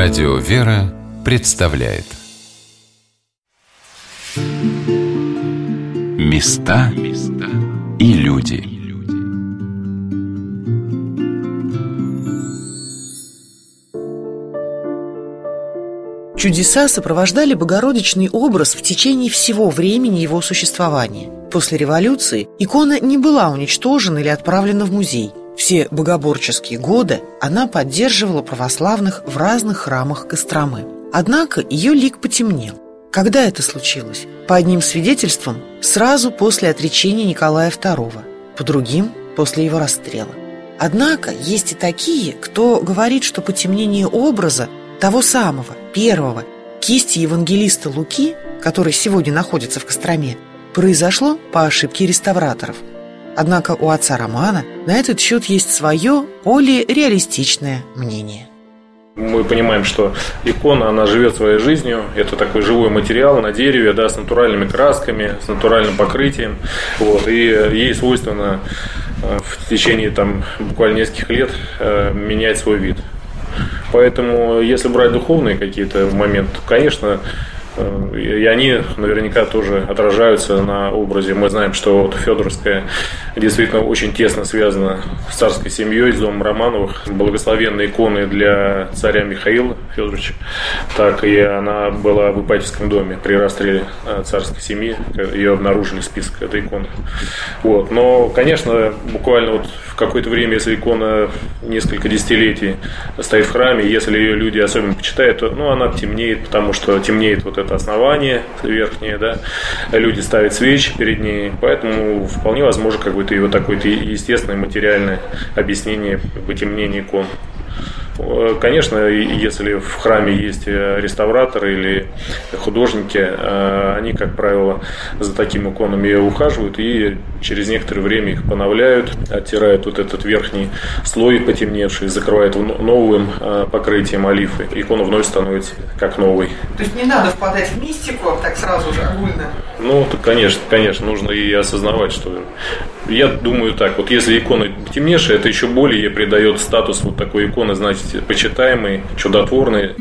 Радио «Вера» представляет Места и люди Чудеса сопровождали Богородичный образ в течение всего времени его существования. После революции икона не была уничтожена или отправлена в музей. Все богоборческие годы она поддерживала православных в разных храмах Костромы. Однако ее лик потемнел. Когда это случилось? По одним свидетельствам, сразу после отречения Николая II, по другим – после его расстрела. Однако есть и такие, кто говорит, что потемнение образа того самого, первого, кисти евангелиста Луки, который сегодня находится в Костроме, произошло по ошибке реставраторов – Однако у отца Романа на этот счет есть свое, более реалистичное мнение. Мы понимаем, что икона, она живет своей жизнью. Это такой живой материал на дереве, да, с натуральными красками, с натуральным покрытием. Вот, и ей свойственно э, в течение там, буквально нескольких лет э, менять свой вид. Поэтому, если брать духовные какие-то моменты, то, конечно, и они наверняка тоже отражаются на образе. Мы знаем, что вот Федоровская действительно очень тесно связана с царской семьей, с домом Романовых. Благословенные иконы для царя Михаила Федоровича. Так и она была в Ипатьевском доме при расстреле э, царской семьи. Ее обнаружили список этой иконы. Вот. Но, конечно, буквально вот в какое-то время, если икона несколько десятилетий стоит в храме, если ее люди особенно почитают, то ну, она темнеет, потому что темнеет вот это основание верхнее, да, люди ставят свечи перед ней, поэтому вполне возможно какое-то его такое-то естественное материальное объяснение темнения икон. Э, конечно, если в храме есть э, реставраторы или художники, э, они, как правило, за такими иконами ухаживают и через некоторое время их поновляют, оттирают вот этот верхний слой потемневший, закрывают новым покрытием олифы. Икона вновь становится как новый. То есть не надо впадать в мистику так сразу же огульно? Ну, конечно, конечно, нужно и осознавать, что я думаю так, вот если икона темнейшая, это еще более придает статус вот такой иконы, значит, почитаемой, чудотворной.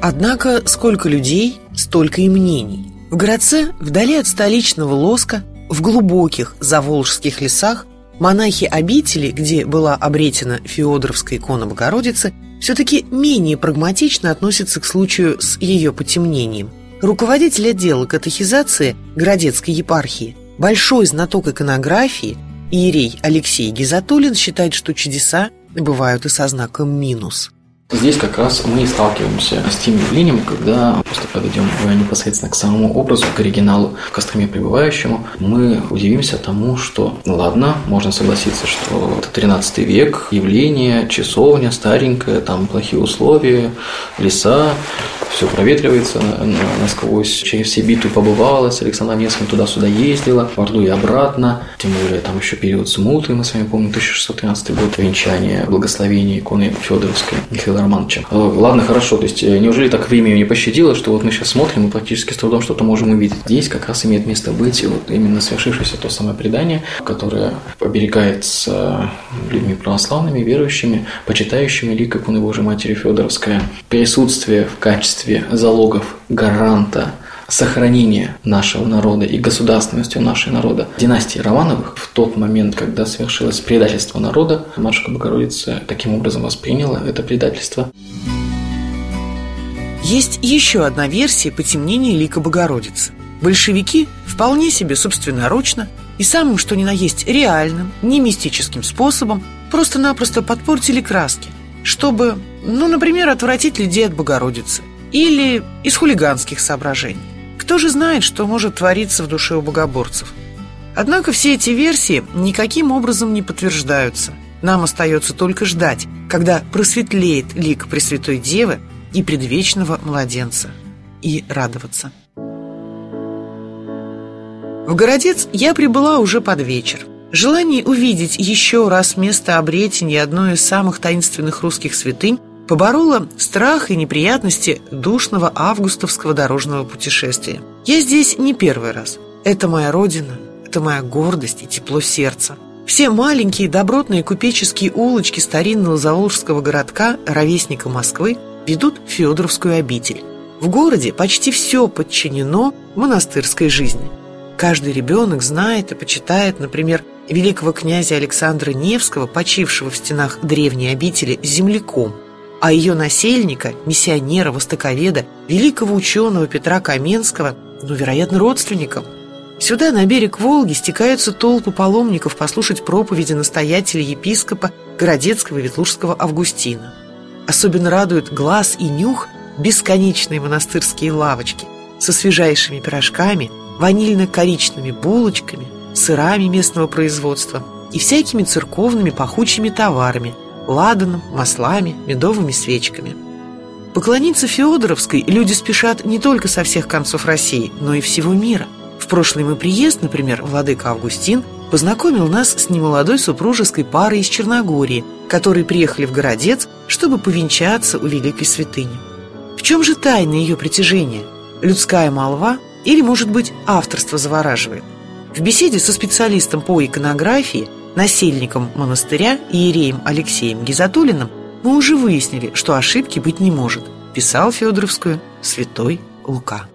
Однако, сколько людей, столько и мнений. В городце, вдали от столичного лоска, в глубоких заволжских лесах, монахи обители, где была обретена Феодоровская икона Богородицы, все-таки менее прагматично относятся к случаю с ее потемнением. Руководитель отдела катехизации Городецкой епархии – Большой знаток иконографии Иерей Алексей Гизатуллин считает, что чудеса бывают и со знаком минус. Здесь как раз мы сталкиваемся с тем явлением, когда просто подойдем непосредственно к самому образу, к оригиналу, к Костроме пребывающему, мы удивимся тому, что, ну ладно, можно согласиться, что это 13 век, явление, часовня старенькая, там плохие условия, леса, все проветривается насквозь, через все битвы побывала, с Александром Невским туда-сюда ездила, в Орду и обратно, тем более там еще период смуты, мы с вами помним, 1613 год, венчание, благословение иконы Федоровской Михаила Романовича. Э, ладно, хорошо, то есть э, неужели так время не пощадило, что вот мы сейчас смотрим и практически с трудом что-то можем увидеть. Здесь как раз имеет место быть вот именно свершившееся то самое предание, которое оберегается людьми православными, верующими, почитающими лик иконы Божьей Матери Федоровская. Присутствие в качестве залогов гаранта сохранения нашего народа и государственностью нашего народа династии Романовых в тот момент, когда совершилось предательство народа, Матушка Богородица таким образом восприняла это предательство. Есть еще одна версия потемнения лика Богородицы. Большевики вполне себе собственноручно и самым что ни на есть реальным, не мистическим способом просто-напросто подпортили краски, чтобы, ну, например, отвратить людей от Богородицы или из хулиганских соображений. Кто же знает, что может твориться в душе у богоборцев? Однако все эти версии никаким образом не подтверждаются. Нам остается только ждать, когда просветлеет лик Пресвятой Девы и предвечного младенца. И радоваться. В Городец я прибыла уже под вечер. Желание увидеть еще раз место обретения одной из самых таинственных русских святынь поборола страх и неприятности душного августовского дорожного путешествия. Я здесь не первый раз. Это моя родина, это моя гордость и тепло сердца. Все маленькие добротные купеческие улочки старинного Заволжского городка, ровесника Москвы, ведут в Федоровскую обитель. В городе почти все подчинено монастырской жизни. Каждый ребенок знает и почитает, например, великого князя Александра Невского, почившего в стенах древней обители земляком, а ее насельника, миссионера, востоковеда, великого ученого Петра Каменского, ну, вероятно, родственником. Сюда, на берег Волги, стекаются толпы паломников послушать проповеди настоятеля епископа Городецкого Ветлужского Августина. Особенно радуют глаз и нюх бесконечные монастырские лавочки со свежайшими пирожками, ванильно-коричными булочками, сырами местного производства и всякими церковными пахучими товарами, ладаном, маслами, медовыми свечками. Поклониться Феодоровской люди спешат не только со всех концов России, но и всего мира. В прошлый мой приезд, например, владыка Августин познакомил нас с немолодой супружеской парой из Черногории, которые приехали в Городец, чтобы повенчаться у великой святыни. В чем же тайна ее притяжения? Людская молва или, может быть, авторство завораживает? В беседе со специалистом по иконографии, насельником монастыря Иереем Алексеем Гизатулиным мы уже выяснили, что ошибки быть не может, писал Федоровскую святой Лука.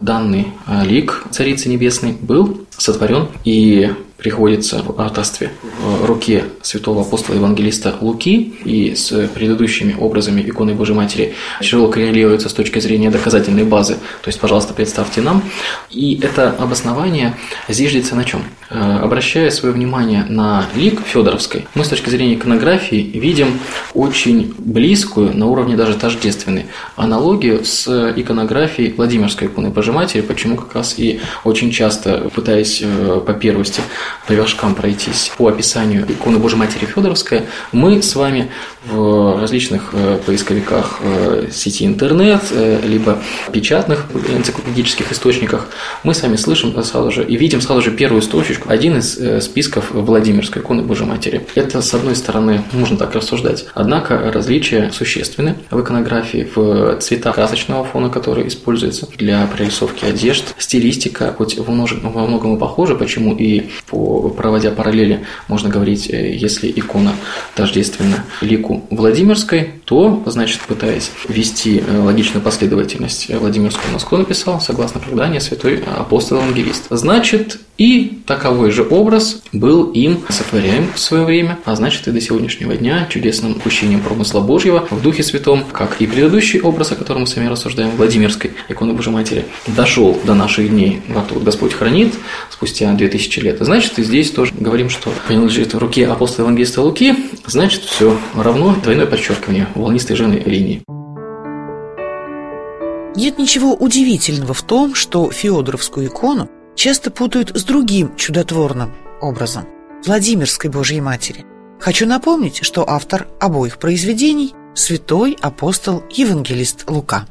Данный лик Царицы Небесной был сотворен и приходится в авторстве в руке святого апостола евангелиста Луки и с предыдущими образами иконы Божьей Матери тяжело коррелируется с точки зрения доказательной базы. То есть, пожалуйста, представьте нам. И это обоснование зиждется на чем? Э, обращая свое внимание на лик Федоровской, мы с точки зрения иконографии видим очень близкую, на уровне даже тождественной, аналогию с иконографией Владимирской иконы Божьей Матери, почему как раз и очень часто, пытаясь э, по первости по вершкам пройтись по описанию иконы Божьей Матери Федоровская, мы с вами в различных э, поисковиках э, сети интернет, э, либо печатных энциклопедических источниках, мы с вами слышим сразу же и видим сразу же первую строчечку, один из списков Владимирской иконы Божьей Матери. Это, с одной стороны, можно так рассуждать. Однако различия существенны в иконографии, в цветах красочного фона, который используется для прорисовки одежд, стилистика, хоть во многом и похожа, почему и по, проводя параллели, можно говорить, если икона тождественна лику Владимирской, то, значит, пытаясь ввести э, логичную последовательность, э, Владимирскую Москву написал, согласно преданию, святой апостол-евангелист. Значит, и таковой же образ был им сотворяем в свое время, а значит и до сегодняшнего дня чудесным упущением промысла Божьего в Духе Святом, как и предыдущий образ, о котором мы с вами рассуждаем, Владимирской иконы Божьей Матери, дошел до наших дней, вот Господь хранит спустя 2000 лет. Значит, и здесь тоже говорим, что принадлежит в руке апостола Евангелиста Луки, значит, все равно двойное подчеркивание волнистой жены линии. Нет ничего удивительного в том, что Феодоровскую икону часто путают с другим чудотворным образом – Владимирской Божьей Матери. Хочу напомнить, что автор обоих произведений – святой апостол Евангелист Лука.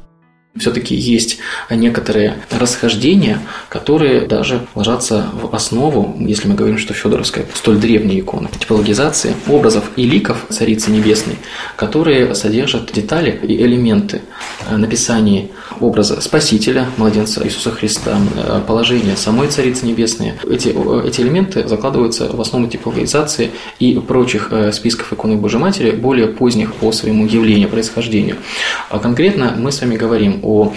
Все-таки есть некоторые расхождения, которые даже ложатся в основу, если мы говорим, что Федоровская столь древняя икона, типологизации образов и ликов Царицы Небесной, которые содержат детали и элементы написания образа Спасителя, младенца Иисуса Христа, положения самой Царицы Небесной. Эти, эти элементы закладываются в основу типологизации и прочих э, списков иконы Божьей Матери, более поздних по своему явлению, происхождению. А конкретно мы с вами говорим о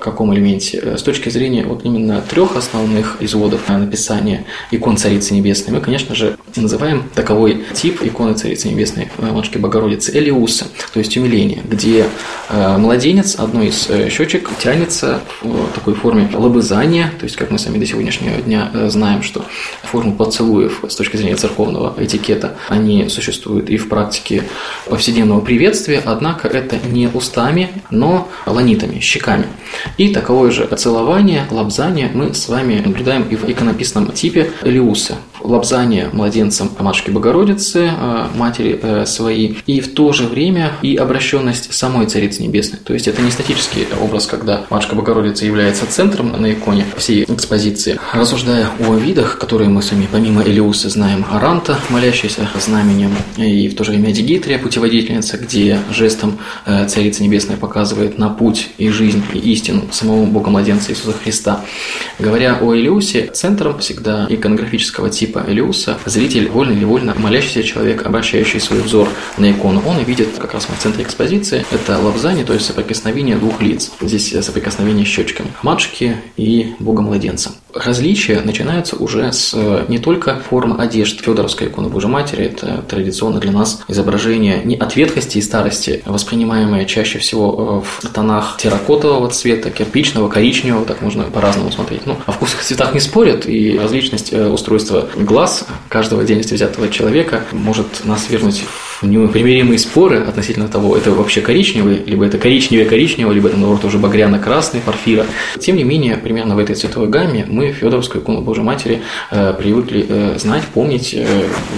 каком элементе? Э, с точки зрения вот именно трех основных изводов написания икон Царицы Небесной, мы, конечно же, называем таковой тип иконы Царицы Небесной э, Матушки Богородицы Элиуса, то есть умиление, где э, младенец одной из щечек тянется в такой форме лобызания, то есть, как мы сами до сегодняшнего дня знаем, что форму поцелуев с точки зрения церковного этикета, они существуют и в практике повседневного приветствия, однако это не устами, но ланитами, щеками. И таковое же целование, лобзание мы с вами наблюдаем и в иконописном типе Элиуса. Лобзание младенцем Матушки Богородицы, э, матери э, своей, и в то же время и обращенность самой Царицы Небесной. То есть это не статический образ, когда Матушка Богородица является центром на иконе всей экспозиции. Рассуждая о видах, которые мы сами помимо Элиуса знаем, Аранта, молящийся знаменем, и в то же время Дигитрия, путеводительница, где жестом э, Царица Небесная показывает на путь и жизнь и истину самого Бога-младенца Иисуса Христа. Говоря о Элиусе, центром всегда иконографического типа Элиуса зритель, вольно или вольно молящийся человек, обращающий свой взор на икону, он видит как раз в центре экспозиции это лапзани, то есть соприкосновение двух лиц. Здесь соприкосновение щечками матушки и Бога-младенца. Различия начинаются уже с э, не только формы одежд Федоровской иконы Божьей Матери, это традиционно для нас изображение не от ветхости и старости, воспринимаемое чаще всего э, в тонах терракотового цвета, кирпичного, коричневого, так можно по-разному смотреть. Ну, о вкусах и цветах не спорят, и различность э, устройства глаз каждого отдельности взятого человека может нас вернуть в непримиримые споры относительно того, это вообще коричневый, либо это коричневее коричневого, либо это, наоборот, уже багряно-красный, порфира. Тем не менее, примерно в этой цветовой гамме мы Федоровскую икону Божьей Матери э, привыкли э, знать, помнить, э,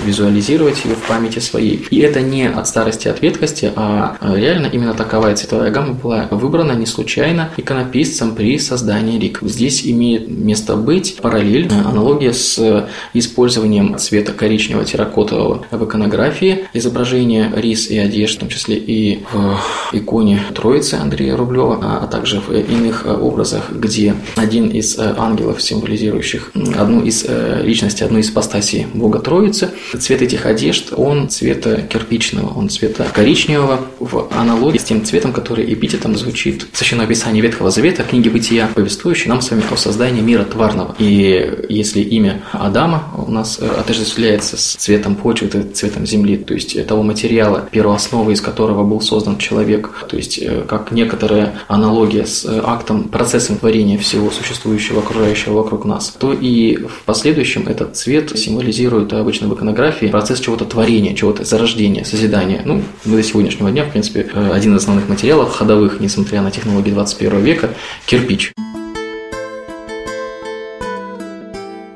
визуализировать ее в памяти своей. И это не от старости, от ветхости, а реально именно таковая цветовая гамма была выбрана не случайно иконописцем при создании лик. Здесь имеет место быть параллель, аналогия с использованием цвета коричневого терракотового в иконографии, изображение рис и одежд, в том числе и в иконе Троицы Андрея Рублева, а также в иных образах, где один из ангелов символизирующих одну из э, личностей, одну из ипостасей Бога Троицы. Цвет этих одежд, он цвета кирпичного, он цвета коричневого, в аналогии с тем цветом, который эпитетом звучит в Священном Писании Ветхого Завета, книги Бытия, повествующей нам с вами о создании мира тварного. И если имя Адама у нас э, отождествляется с цветом почвы, цветом земли, то есть того материала, первоосновы из которого был создан человек, то есть э, как некоторая аналогия с актом, процессом творения всего существующего окружающего вокруг нас, то и в последующем этот цвет символизирует обычно в иконографии процесс чего-то творения, чего-то зарождения, созидания. Ну, мы до сегодняшнего дня, в принципе, э, один из основных материалов ходовых, несмотря на технологии 21 века, кирпич.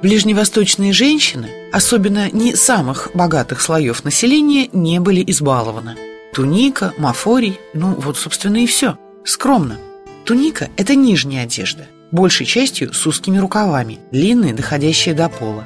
Ближневосточные женщины, особенно не самых богатых слоев населения, не были избалованы. Туника, мафорий, ну вот, собственно, и все. Скромно. Туника – это нижняя одежда большей частью с узкими рукавами, длинные, доходящие до пола.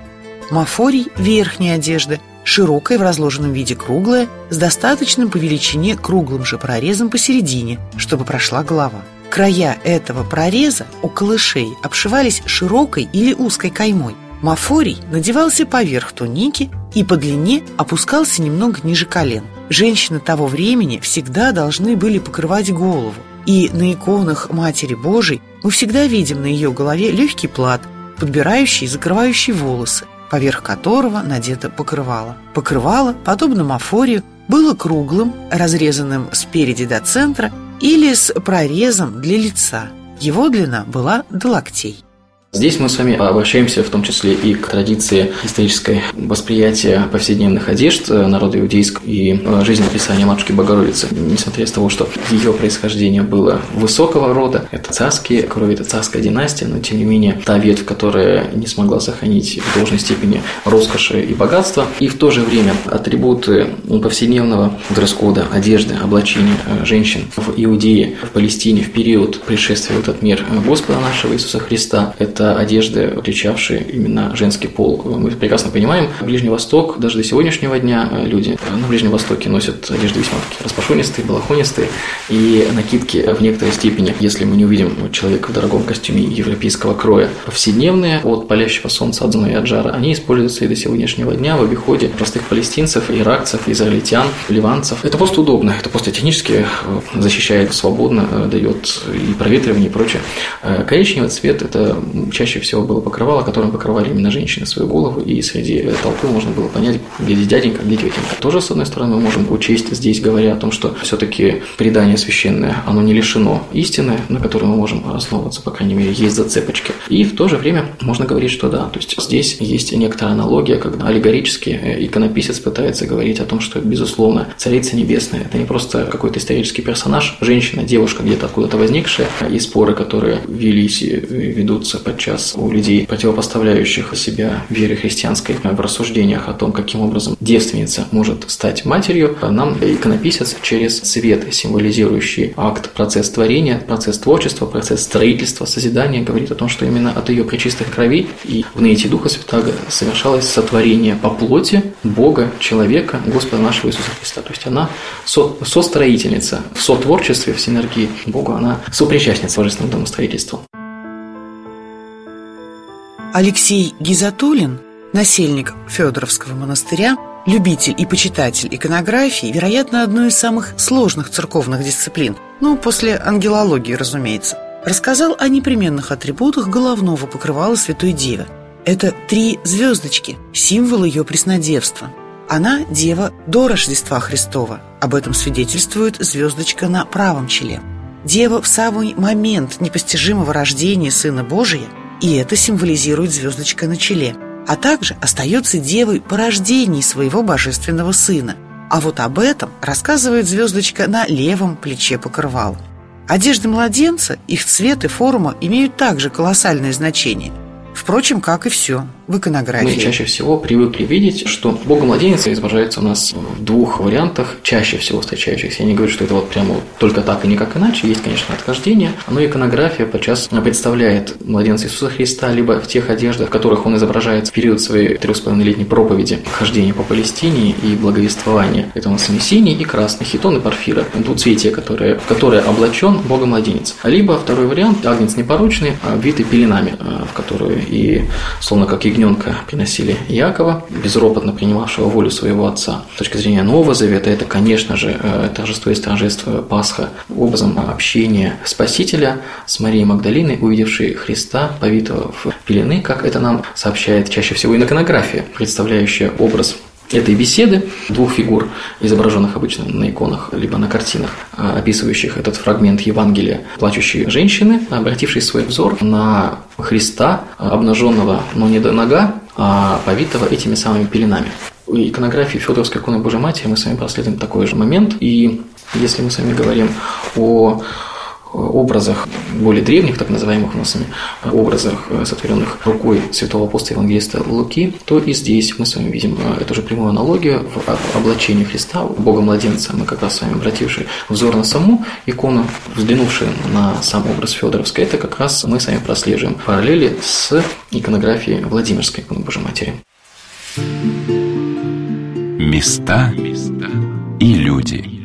Мафорий – верхняя одежда, широкая в разложенном виде круглая, с достаточным по величине круглым же прорезом посередине, чтобы прошла голова. Края этого прореза около шеи обшивались широкой или узкой каймой. Мафорий надевался поверх туники и по длине опускался немного ниже колен. Женщины того времени всегда должны были покрывать голову, и на иконах Матери Божией мы всегда видим на ее голове легкий плат, подбирающий и закрывающий волосы, поверх которого надето покрывало. Покрывало, подобно мафорию, было круглым, разрезанным спереди до центра или с прорезом для лица. Его длина была до локтей. Здесь мы с вами обращаемся в том числе и к традиции исторической восприятия повседневных одежд э, народа иудейского и э, жизнеописания Матушки Богородицы. Несмотря с того, что ее происхождение было высокого рода, это царские крови, это царская династия, но тем не менее та ветвь, которая не смогла сохранить в должной степени роскоши и богатства, и в то же время атрибуты повседневного дресс-кода, одежды, облачения э, женщин в Иудее, в Палестине в период пришествия в этот мир Господа нашего Иисуса Христа, это это одежды, отличавшие именно женский пол. Мы прекрасно понимаем, Ближний Восток, даже до сегодняшнего дня э, люди на Ближнем Востоке носят одежды весьма такие распашонистые, балахонистые и накидки в некоторой степени, если мы не увидим человека в дорогом костюме европейского кроя. Повседневные от палящего солнца, от и от жара, они используются и до сегодняшнего дня в обиходе простых палестинцев, иракцев, израильтян, ливанцев. Это просто удобно, это просто технически э, защищает свободно, э, дает и проветривание и прочее. Коричневый цвет – это чаще всего было покрывало, которым покрывали именно женщины свою голову, и среди толпы можно было понять, где дяденька, где тетенька. Тоже, с одной стороны, мы можем учесть здесь, говоря о том, что все-таки предание священное, оно не лишено истины, на которой мы можем основываться, по крайней мере, есть зацепочки. И в то же время можно говорить, что да, то есть здесь есть некоторая аналогия, когда аллегорически э, иконописец пытается говорить о том, что, безусловно, Царица Небесная – это не просто какой-то исторический персонаж, женщина, девушка где-то откуда-то возникшая, и споры, которые велись и ведутся под подчас у людей, противопоставляющих себя вере христианской в рассуждениях о том, каким образом девственница может стать матерью, нам иконописец через цвет, символизирующий акт, процесс творения, процесс творчества, процесс строительства, созидания, говорит о том, что именно от ее пречистых кровей и в наитии Духа Святаго совершалось сотворение по плоти Бога, человека, Господа нашего Иисуса Христа. То есть она со, состроительница в сотворчестве, в синергии Богу, она сопричастница божественного домостроительства. Алексей Гизатулин, насельник Федоровского монастыря, любитель и почитатель иконографии, вероятно, одной из самых сложных церковных дисциплин, ну, после ангелологии, разумеется, рассказал о непременных атрибутах головного покрывала Святой Девы. Это три звездочки, символ ее преснодевства. Она – дева до Рождества Христова. Об этом свидетельствует звездочка на правом челе. Дева в самый момент непостижимого рождения Сына Божия – и это символизирует звездочка на челе, а также остается девой по рождении своего божественного сына. А вот об этом рассказывает звездочка на левом плече покрывала. Одежды младенца, их цвет и форма имеют также колоссальное значение – Впрочем, как и все в иконографии. Мы чаще всего привыкли видеть, что Бога-младенец изображается у нас в двух вариантах, чаще всего встречающихся. Я не говорю, что это вот прямо только так и никак иначе. Есть, конечно, отхождение, но иконография подчас представляет младенца Иисуса Христа либо в тех одеждах, в которых он изображается в период своей трех с половиной летней проповеди, хождения по Палестине и благовествования. Это у нас синий и красный, хитон и парфира, двуцветие, которое, в которое облачен Бога-младенец. Либо второй вариант, агнец непорочный, обвитый пеленами, э, в которую и, словно как ягненка, приносили Якова, безропотно принимавшего волю своего отца. С точки зрения Нового Завета, это, конечно же, э, торжество и торжество Пасха, образом общения Спасителя с Марией Магдалиной, увидевшей Христа, повитого в пелены, как это нам сообщает чаще всего иконография, представляющая образ этой беседы двух фигур, изображенных обычно на иконах, либо на картинах, а, описывающих этот фрагмент Евангелия, плачущей женщины, обратившей свой взор на Христа, обнаженного, но не до нога, а повитого этими самыми пеленами. В иконографии Федоровской иконы Божьей Матери мы с вами проследуем такой же момент. И если мы с вами говорим о образах более древних, так называемых у нас образах, э, сотворенных рукой святого апостола Евангелиста Луки, то и здесь мы с вами видим э, эту же прямую аналогию в облачении Христа, Бога-младенца. Мы как раз с вами обратившие взор на саму икону, взглянувшие на сам образ Федоровской, это как раз мы с вами прослеживаем параллели с иконографией Владимирской иконы Божьей Матери. Места и люди.